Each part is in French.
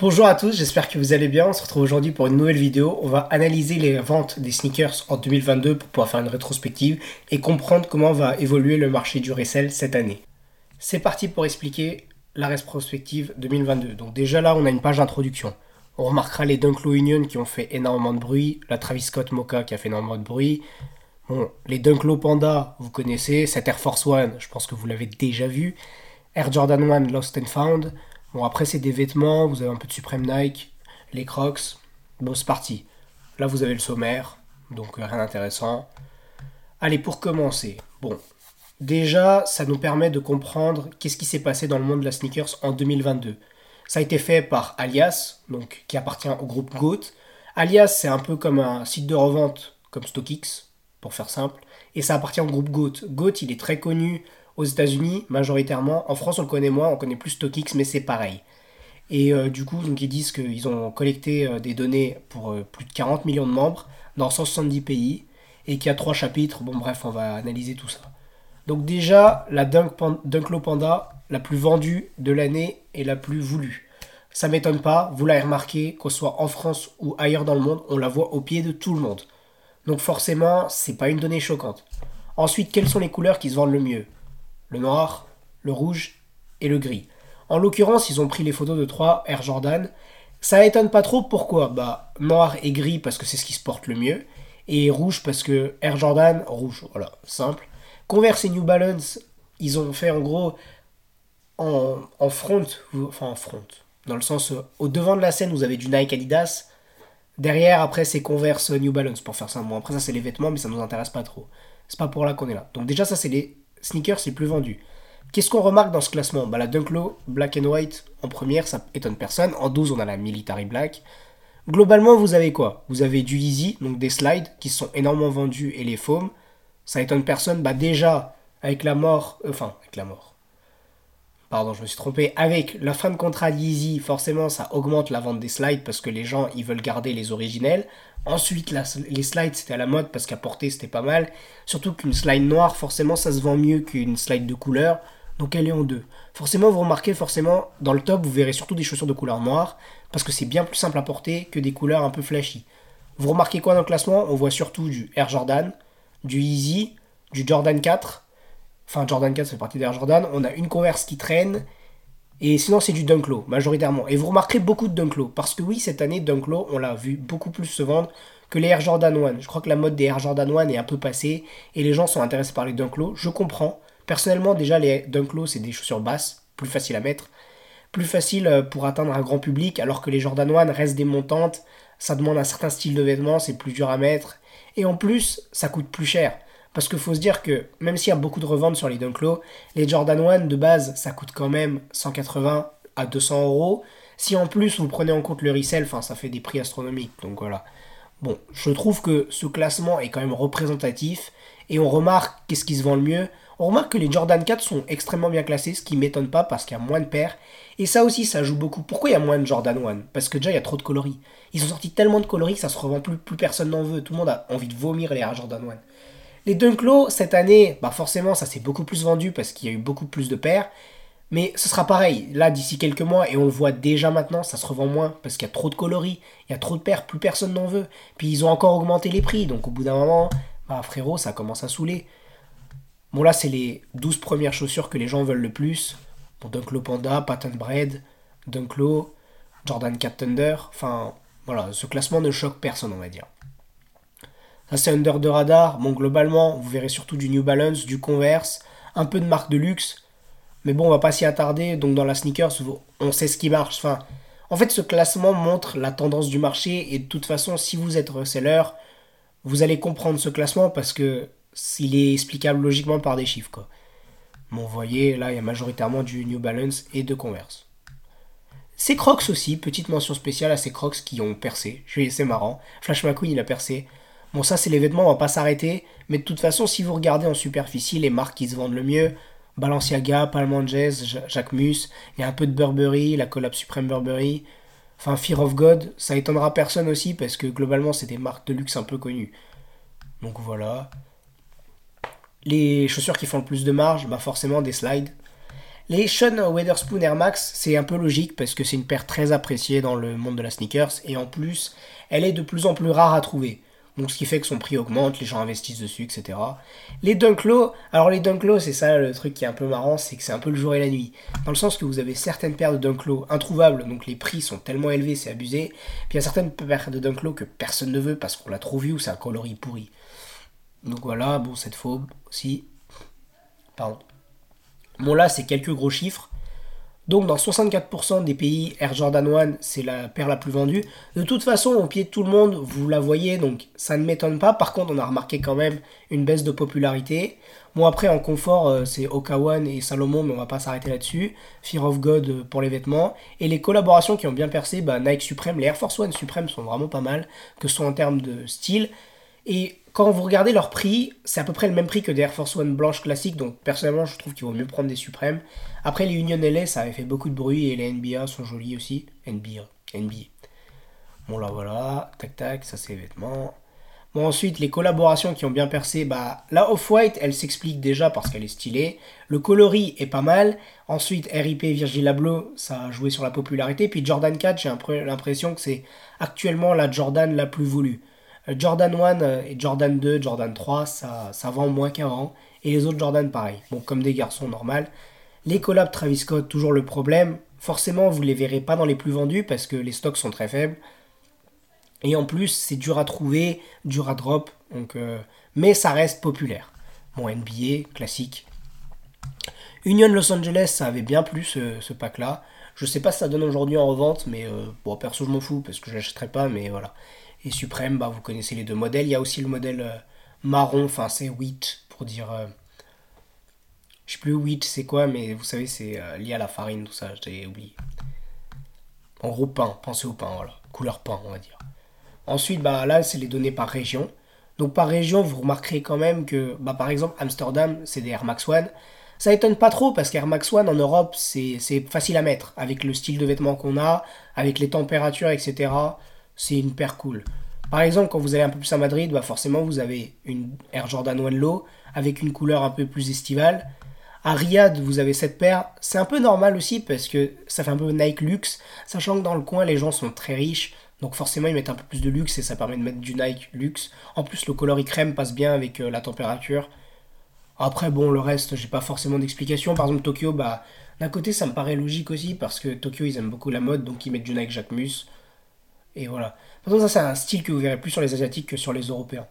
Bonjour à tous, j'espère que vous allez bien. On se retrouve aujourd'hui pour une nouvelle vidéo. On va analyser les ventes des sneakers en 2022 pour pouvoir faire une rétrospective et comprendre comment va évoluer le marché du resell cette année. C'est parti pour expliquer la rétrospective 2022. Donc déjà là, on a une page d'introduction. On remarquera les Dunk Low Union qui ont fait énormément de bruit, la Travis Scott Mocha qui a fait énormément de bruit. Bon, les Dunk Low Panda, vous connaissez, cette Air Force One, je pense que vous l'avez déjà vu. Air Jordan 1 Lost and Found. Bon, après, c'est des vêtements, vous avez un peu de Supreme Nike, les Crocs. Bon, c'est parti. Là, vous avez le sommaire, donc euh, rien d'intéressant. Allez, pour commencer. Bon, déjà, ça nous permet de comprendre qu'est-ce qui s'est passé dans le monde de la sneakers en 2022. Ça a été fait par Alias, donc qui appartient au groupe GOAT. Alias, c'est un peu comme un site de revente comme StockX, pour faire simple, et ça appartient au groupe GOAT. GOAT, il est très connu aux États-Unis, majoritairement. En France, on le connaît moins, on connaît plus StockX, mais c'est pareil. Et euh, du coup, donc, ils disent qu'ils ont collecté euh, des données pour euh, plus de 40 millions de membres dans 170 pays et qu'il y a trois chapitres. Bon, bref, on va analyser tout ça. Donc, déjà, la Dunk, Dunklo Panda, la plus vendue de l'année et la plus voulue. Ça m'étonne pas, vous l'avez remarqué, qu'on soit en France ou ailleurs dans le monde, on la voit au pied de tout le monde. Donc, forcément, c'est pas une donnée choquante. Ensuite, quelles sont les couleurs qui se vendent le mieux? Le noir, le rouge et le gris. En l'occurrence, ils ont pris les photos de trois Air Jordan. Ça étonne pas trop, pourquoi? Bah, noir et gris parce que c'est ce qui se porte le mieux, et rouge parce que Air Jordan, rouge, voilà, simple. Converse et New Balance, ils ont fait en gros en, front, enfin en front, dans le sens au devant de la scène, vous avez du Nike Adidas. Derrière, après, c'est Converse New Balance, pour faire ça. Bon, après, ça, c'est les vêtements, mais ça nous intéresse pas trop. C'est pas pour là qu'on est là. Donc, déjà, ça, c'est les sneakers c'est plus vendu. Qu'est-ce qu'on remarque dans ce classement? Bah, La Dunklo Black and White en première, ça étonne personne. En 12, on a la Military Black. Globalement, vous avez quoi? Vous avez du Easy, donc des slides qui sont énormément vendus et les foams. Ça étonne personne. Bah déjà, avec la mort, euh, enfin, avec la mort. Pardon, je me suis trompé. Avec la fin de contrat forcément, ça augmente la vente des slides parce que les gens, ils veulent garder les originels. Ensuite, les slides, c'était à la mode parce qu'à porter, c'était pas mal. Surtout qu'une slide noire, forcément, ça se vend mieux qu'une slide de couleur. Donc elle est en deux. Forcément, vous remarquez, forcément, dans le top, vous verrez surtout des chaussures de couleur noire parce que c'est bien plus simple à porter que des couleurs un peu flashy. Vous remarquez quoi dans le classement? On voit surtout du Air Jordan, du Easy, du Jordan 4. Enfin, Jordan 4, c'est partie d'Air Jordan. On a une Converse qui traîne et sinon, c'est du Dunklo, majoritairement. Et vous remarquerez beaucoup de Dunklo, parce que oui, cette année, Dunklo, on l'a vu beaucoup plus se vendre que les Air Jordan 1. Je crois que la mode des Air Jordan 1 est un peu passée, et les gens sont intéressés par les Dunklo. Je comprends. Personnellement, déjà, les Dunklo, c'est des chaussures basses, plus faciles à mettre, plus facile euh, pour atteindre un grand public, alors que les Jordan 1 restent des montantes. Ça demande un certain style de vêtements, c'est plus dur à mettre. Et en plus, ça coûte plus cher. Parce qu'il faut se dire que même s'il y a beaucoup de reventes sur les Dunklo, les Jordan 1 de base, ça coûte quand même 180 à 200 euros. Si en plus vous prenez en compte le resell, enfin ça fait des prix astronomiques. Donc voilà. Bon, je trouve que ce classement est quand même représentatif. Et on remarque qu'est-ce qui se vend le mieux. On remarque que les Jordan 4 sont extrêmement bien classés, ce qui m'étonne pas parce qu'il y a moins de paires. Et ça aussi, ça joue beaucoup. Pourquoi il y a moins de Jordan 1 Parce que déjà, il y a trop de coloris. Ils ont sorti tellement de coloris que ça se revend plus, plus personne n'en veut. Tout le monde a envie de vomir les Jordan 1. Les Dunklo, cette année, bah forcément, ça s'est beaucoup plus vendu parce qu'il y a eu beaucoup plus de paires. Mais ce sera pareil, là d'ici quelques mois, et on le voit déjà maintenant, ça se revend moins parce qu'il y a trop de coloris, il y a trop de paires, plus personne n'en veut. Puis ils ont encore augmenté les prix, donc au bout d'un moment, bah frérot, ça commence à saouler. Bon là, c'est les 12 premières chaussures que les gens veulent le plus. Bon, Dunklo Panda, Patent Bread, Dunklo, Jordan 4 Thunder, enfin voilà, ce classement ne choque personne, on va dire. Ça, c'est under de radar. Bon, globalement, vous verrez surtout du New Balance, du Converse, un peu de marque de luxe. Mais bon, on va pas s'y attarder. Donc, dans la sneakers, on sait ce qui marche. Enfin, en fait, ce classement montre la tendance du marché. Et de toute façon, si vous êtes reseller, vous allez comprendre ce classement parce que s'il est explicable logiquement par des chiffres. Quoi. Bon, vous voyez, là, il y a majoritairement du New Balance et de Converse. Ces Crocs aussi, petite mention spéciale à ces Crocs qui ont percé. C'est marrant. Flash McQueen, il a percé. Bon, ça, c'est les vêtements, on va pas s'arrêter. Mais de toute façon, si vous regardez en superficie, les marques qui se vendent le mieux, Balenciaga, Palm Jazz, Jacquemus, il y a un peu de Burberry, la collab Supreme Burberry. Enfin, Fear of God, ça étonnera personne aussi parce que globalement, c'est des marques de luxe un peu connues. Donc voilà. Les chaussures qui font le plus de marge, bah forcément des slides. Les Sean Weatherspoon Air Max, c'est un peu logique parce que c'est une paire très appréciée dans le monde de la sneakers et en plus, elle est de plus en plus rare à trouver. Donc ce qui fait que son prix augmente, les gens investissent dessus, etc. Les Dunk Low, alors les Dunk Low, c'est ça le truc qui est un peu marrant, c'est que c'est un peu le jour et la nuit. Dans le sens que vous avez certaines paires de Dunk Low introuvables, donc les prix sont tellement élevés, c'est abusé. Puis il y a certaines paires de Dunk Low que personne ne veut parce qu'on l'a trop vu ou c'est un coloris pourri. Donc voilà, bon, cette phobe aussi. Pardon. Bon là, c'est quelques gros chiffres. Donc dans 64% des pays, Air Jordan 1, c'est la paire la plus vendue. De toute façon, au pied de tout le monde, vous la voyez, donc ça ne m'étonne pas. Par contre, on a remarqué quand même une baisse de popularité. Bon après, en confort, euh, c'est Okawan et Salomon, mais on va pas s'arrêter là-dessus. Fear of God euh, pour les vêtements. Et les collaborations qui ont bien percé, bah, Nike Supreme, les Air Force One Supreme sont vraiment pas mal, que ce soit en termes de style. Et quand vous regardez leur prix, c'est à peu près le même prix que des Air Force One blanches classiques, donc personnellement je trouve qu'il vaut mieux prendre des suprêmes. Après les Union LA, ça avait fait beaucoup de bruit et les NBA sont jolis aussi. NBA, NBA. Bon là voilà, tac tac, ça c'est les vêtements. Bon ensuite les collaborations qui ont bien percé, bah la Off-White elle s'explique déjà parce qu'elle est stylée. Le coloris est pas mal. Ensuite RIP Virgil Abloh, ça a joué sur la popularité. Puis Jordan 4, j'ai l'impression que c'est actuellement la Jordan la plus voulue. Euh, Jordan 1 euh, et Jordan 2, Jordan 3, ça, ça vend moins qu'avant. Et les autres Jordan, pareil. Bon, comme des garçons, normal. Les collabs Travis Scott, toujours le problème. Forcément, vous ne les verrez pas dans les plus vendus parce que les stocks sont très faibles. Et en plus, c'est dur à trouver, dur à drop. Euh, mais ça reste populaire. Bon, NBA, classique. Union Los Angeles, ça avait bien plus ce, pack-là. Je sais pas si ça donne aujourd'hui en revente, mais bon, perso, je m'en fous parce que je l'achèterai pas, mais voilà. Et Supreme, bah, vous connaissez les deux modèles. Il y a aussi le modèle euh, marron, enfin c'est wheat pour dire. Euh, je sais plus wheat c'est quoi, mais vous savez, c'est euh, lié à la farine, tout ça, j'ai oublié. En gros, pain, pensez au pain, voilà. Couleur pain, on va dire. Ensuite, bah, là, c'est les données par région. Donc par région, vous remarquerez quand même que, bah, par exemple, Amsterdam, c'est des Air Max One. Ça étonne pas trop parce qu'Air Max One en Europe, c'est facile à mettre. Avec le style de vêtements qu'on a, avec les températures, etc c'est une paire cool. Par exemple, quand vous allez un peu plus à Madrid, bah forcément vous avez une Air Jordan One Low avec une couleur un peu plus estivale. À Riyad, vous avez cette paire. C'est un peu normal aussi parce que ça fait un peu Nike luxe, sachant que dans le coin, les gens sont très riches. Donc forcément, ils mettent un peu plus de luxe et ça permet de mettre du Nike luxe. En plus, le coloris crème passe bien avec euh, la température. Après, bon, le reste, j'ai pas forcément d'explication. Par exemple, Tokyo, bah, d'un côté, ça me paraît logique aussi parce que Tokyo, ils aiment beaucoup la mode, donc ils mettent du Nike Jacquemus. Et voilà. De ça, c'est un style que vous verrez plus sur les Asiatiques que sur les Européens.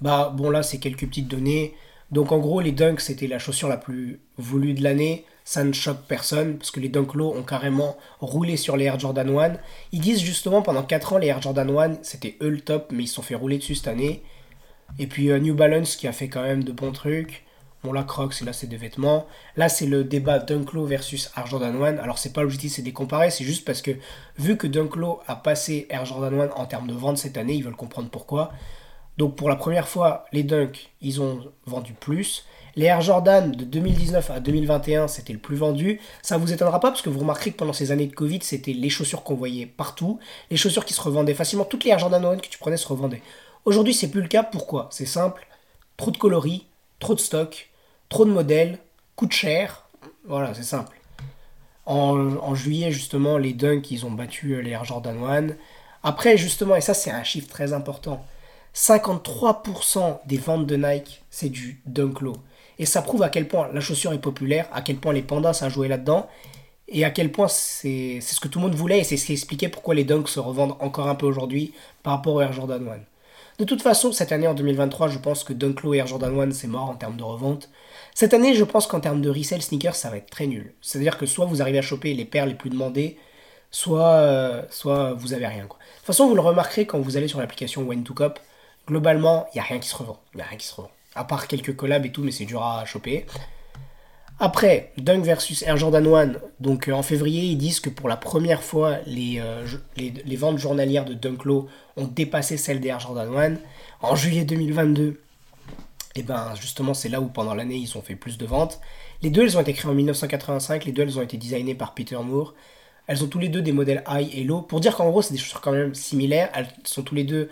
Bah, bon, là, c'est quelques petites données. Donc, en gros, les Dunks, c'était la chaussure la plus voulue de l'année. Ça ne choque personne, parce que les Dunk Low ont carrément roulé sur les Air Jordan 1. Ils disent justement, pendant 4 ans, les Air Jordan 1, c'était eux le top, mais ils se sont fait rouler dessus cette année. Et puis euh, New Balance qui a fait quand même de bons trucs. Bon, là, Crocs, là, c'est des vêtements. Là, c'est le débat Dunklo versus Air Jordan 1. Alors, c'est pas l'objectif, c'est de les comparer. C'est juste parce que, vu que Dunklo a passé Air Jordan 1 en termes de vente cette année, ils veulent comprendre pourquoi. Donc, pour la première fois, les Dunk, ils ont vendu plus. Les Air Jordan de 2019 à 2021, c'était le plus vendu. Ça vous étonnera pas parce que vous remarquerez que pendant ces années de Covid, c'était les chaussures qu'on voyait partout. Les chaussures qui se revendaient facilement. Toutes les Air Jordan 1 que tu prenais se revendaient. Aujourd'hui, c'est plus le cas. Pourquoi? C'est simple. Trop de coloris, trop de stock trop de modèles, coûte cher. Voilà, c'est simple. En, juillet, justement, les Dunk, ils ont battu euh, les Air Jordan 1. Après, justement, et ça, c'est un chiffre très important, 53% des ventes de Nike, c'est du Dunk Low. Et ça prouve à quel point la chaussure est populaire, à quel point les pandas, a joué là-dedans, et à quel point c'est ce que tout le monde voulait, et c'est ce qui expliquait pourquoi les Dunks se revendent encore un peu aujourd'hui par rapport aux Air Jordan 1. De toute façon, cette année en 2023, je pense que Dunk Low et Air Jordan 1, c'est mort en termes de revente. Cette année, je pense qu'en termes de resell sneakers, ça va être très nul. C'est-à-dire que soit vous arrivez à choper les paires les plus demandées, soit, euh, soit vous avez rien. De toute façon, vous le remarquerez quand vous allez sur l'application When to Cop. Globalement, il n'y a rien qui se revend. Il a rien qui se revend. À part quelques collabs et tout, mais c'est dur à choper. Après, Dunk versus Air Jordan 1, donc euh, en février, ils disent que pour la première fois, les, euh, les, ventes journalières de Dunk Low ont dépassé celles des Air Jordan 1. En juillet 2022, et ben justement c'est là où pendant l'année ils ont fait plus de ventes. Les deux elles ont été créées en 1985, les deux elles ont été designées par Peter Moore. Elles ont tous les deux des modèles high et low. Pour dire qu'en gros c'est des chaussures quand même similaires, elles sont tous les deux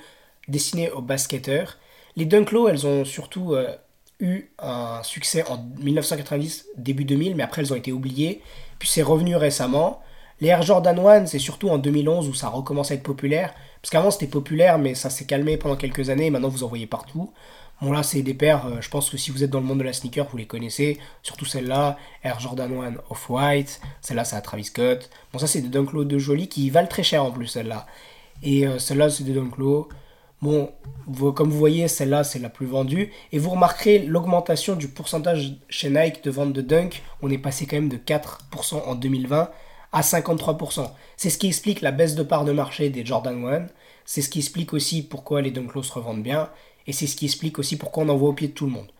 destinées aux basketteurs. Les Dunk Low elles ont surtout euh, eu un succès en 1990, début 2000, mais après elles ont été oubliées. Puis c'est revenu récemment. Les Air Jordan 1, c'est surtout en 2011 où ça recommence à être populaire. Parce qu'avant c'était populaire, mais ça s'est calmé pendant quelques années. maintenant vous en voyez partout. Bon là c'est des paires, euh, je pense que si vous êtes dans le monde de la sneaker, vous les connaissez. Surtout celle-là, Air Jordan 1 Off-White. Celle-là c'est à Travis Scott. Bon ça c'est des Dunk Low de jolis qui valent très cher en plus celle-là. Et euh, celle-là c'est des Dunk Low. Bon, comme vous voyez, celle-là, c'est la plus vendue. Et vous remarquerez l'augmentation du pourcentage chez Nike de vente de Dunk. On est passé quand même de 4% en 2020 à 53%. C'est ce qui explique la baisse de part de marché des Jordan 1. C'est ce qui explique aussi pourquoi les Dunk Low se revendent bien. Et c'est ce qui explique aussi pourquoi on en voit au pied de tout le monde.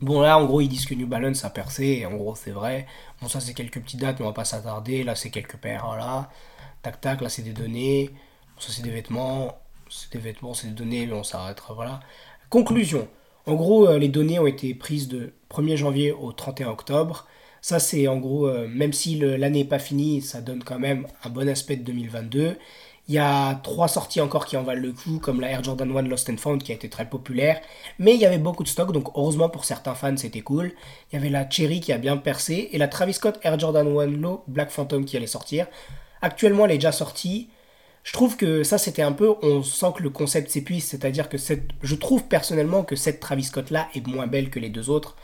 Bon là en gros ils disent que New Balance a percé, et en gros c'est vrai. Bon ça c'est quelques petites dates mais on va pas s'attarder. Là c'est quelques paires, voilà. Tac tac, là c'est des données. ça c'est des vêtements c'est des vêtements, c'est des données, mais on s'arrêtera, voilà. Conclusion. En gros, euh, les données ont été prises de 1er janvier au 31 octobre. Ça, c'est en gros, euh, même si l'année n'est pas finie, ça donne quand même un bon aspect de 2022. Il y a trois sorties encore qui en valent le coup, comme la Air Jordan 1 Lost and Found qui a été très populaire. Mais il y avait beaucoup de stock, donc heureusement pour certains fans, c'était cool. Il y avait la Cherry qui a bien percé et la Travis Scott Air Jordan 1 Low Black Phantom qui allait sortir. Actuellement, elle est déjà sortie. Je trouve que ça, c'était un peu, on sent que le concept s'épuise, c'est-à-dire que je trouve personnellement que cette Travis Scott-là est moins belle que les deux autres.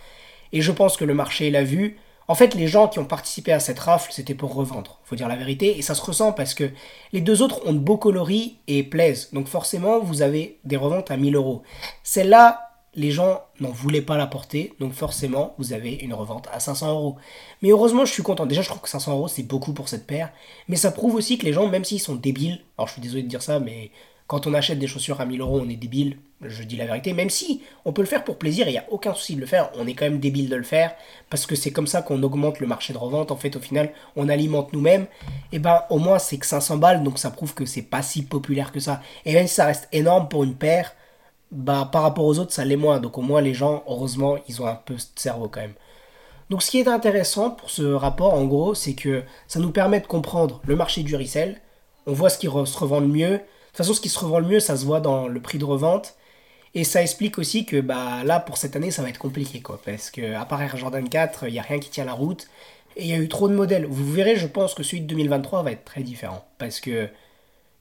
Et je pense que le marché l'a vu. En fait, les gens qui ont participé à cette rafle, c'était pour revendre, faut dire la vérité, et ça se ressent parce que les deux autres ont de beaux coloris et plaisent. Donc forcément, vous avez des reventes à 1000 euros. Celle-là, les gens n'en voulaient pas la porter, donc forcément, vous avez une revente à 500 euros. Mais heureusement, je suis content. Déjà, je trouve que 500 euros, c'est beaucoup pour cette paire. Mais ça prouve aussi que les gens, même s'ils sont débiles, alors je suis désolé de dire ça, mais quand on achète des chaussures à 1000 euros, on est débile. Je dis la vérité. Même si on peut le faire pour plaisir, il n'y a aucun souci de le faire. On est quand même débile de le faire. Parce que c'est comme ça qu'on augmente le marché de revente. En fait, au final, on alimente nous-mêmes. Et ben, au moins, c'est que 500 balles. Donc ça prouve que c'est pas si populaire que ça. Et même si ça reste énorme pour une paire bah, par rapport aux autres, ça l'est moins. Donc au moins, les gens, heureusement, ils ont un peu de cerveau quand même. Donc ce qui est intéressant pour ce rapport, en gros, c'est que ça nous permet de comprendre le marché du resell. On voit ce qui se revend le mieux. De toute façon, ce qui se revend le mieux, ça se voit dans le prix de revente. Et ça explique aussi que bah, là, pour cette année, ça va être compliqué. Quoi, parce qu'à part Air Jordan 4, il n'y a rien qui tient la route. Et il y a eu trop de modèles. Vous verrez, je pense que celui de 2023 va être très différent. Parce que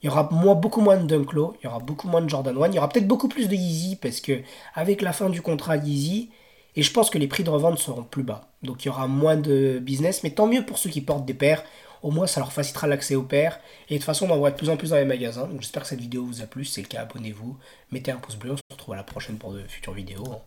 il y aura beaucoup moins de Dunk Low, il y aura beaucoup moins de Jordan 1, il y aura peut-être beaucoup plus de Yeezy parce que avec la fin du contrat Yeezy, et je pense que les prix de revente seront plus bas. Donc il y aura moins de business, mais tant mieux pour ceux qui portent des paires. Au moins ça leur facilitera l'accès aux paires. Et de toute façon on en de plus en plus dans les magasins. Donc j'espère que cette vidéo vous a plu. Si c'est le cas, abonnez-vous. Mettez un pouce bleu. On se retrouve à la prochaine pour de futures vidéos.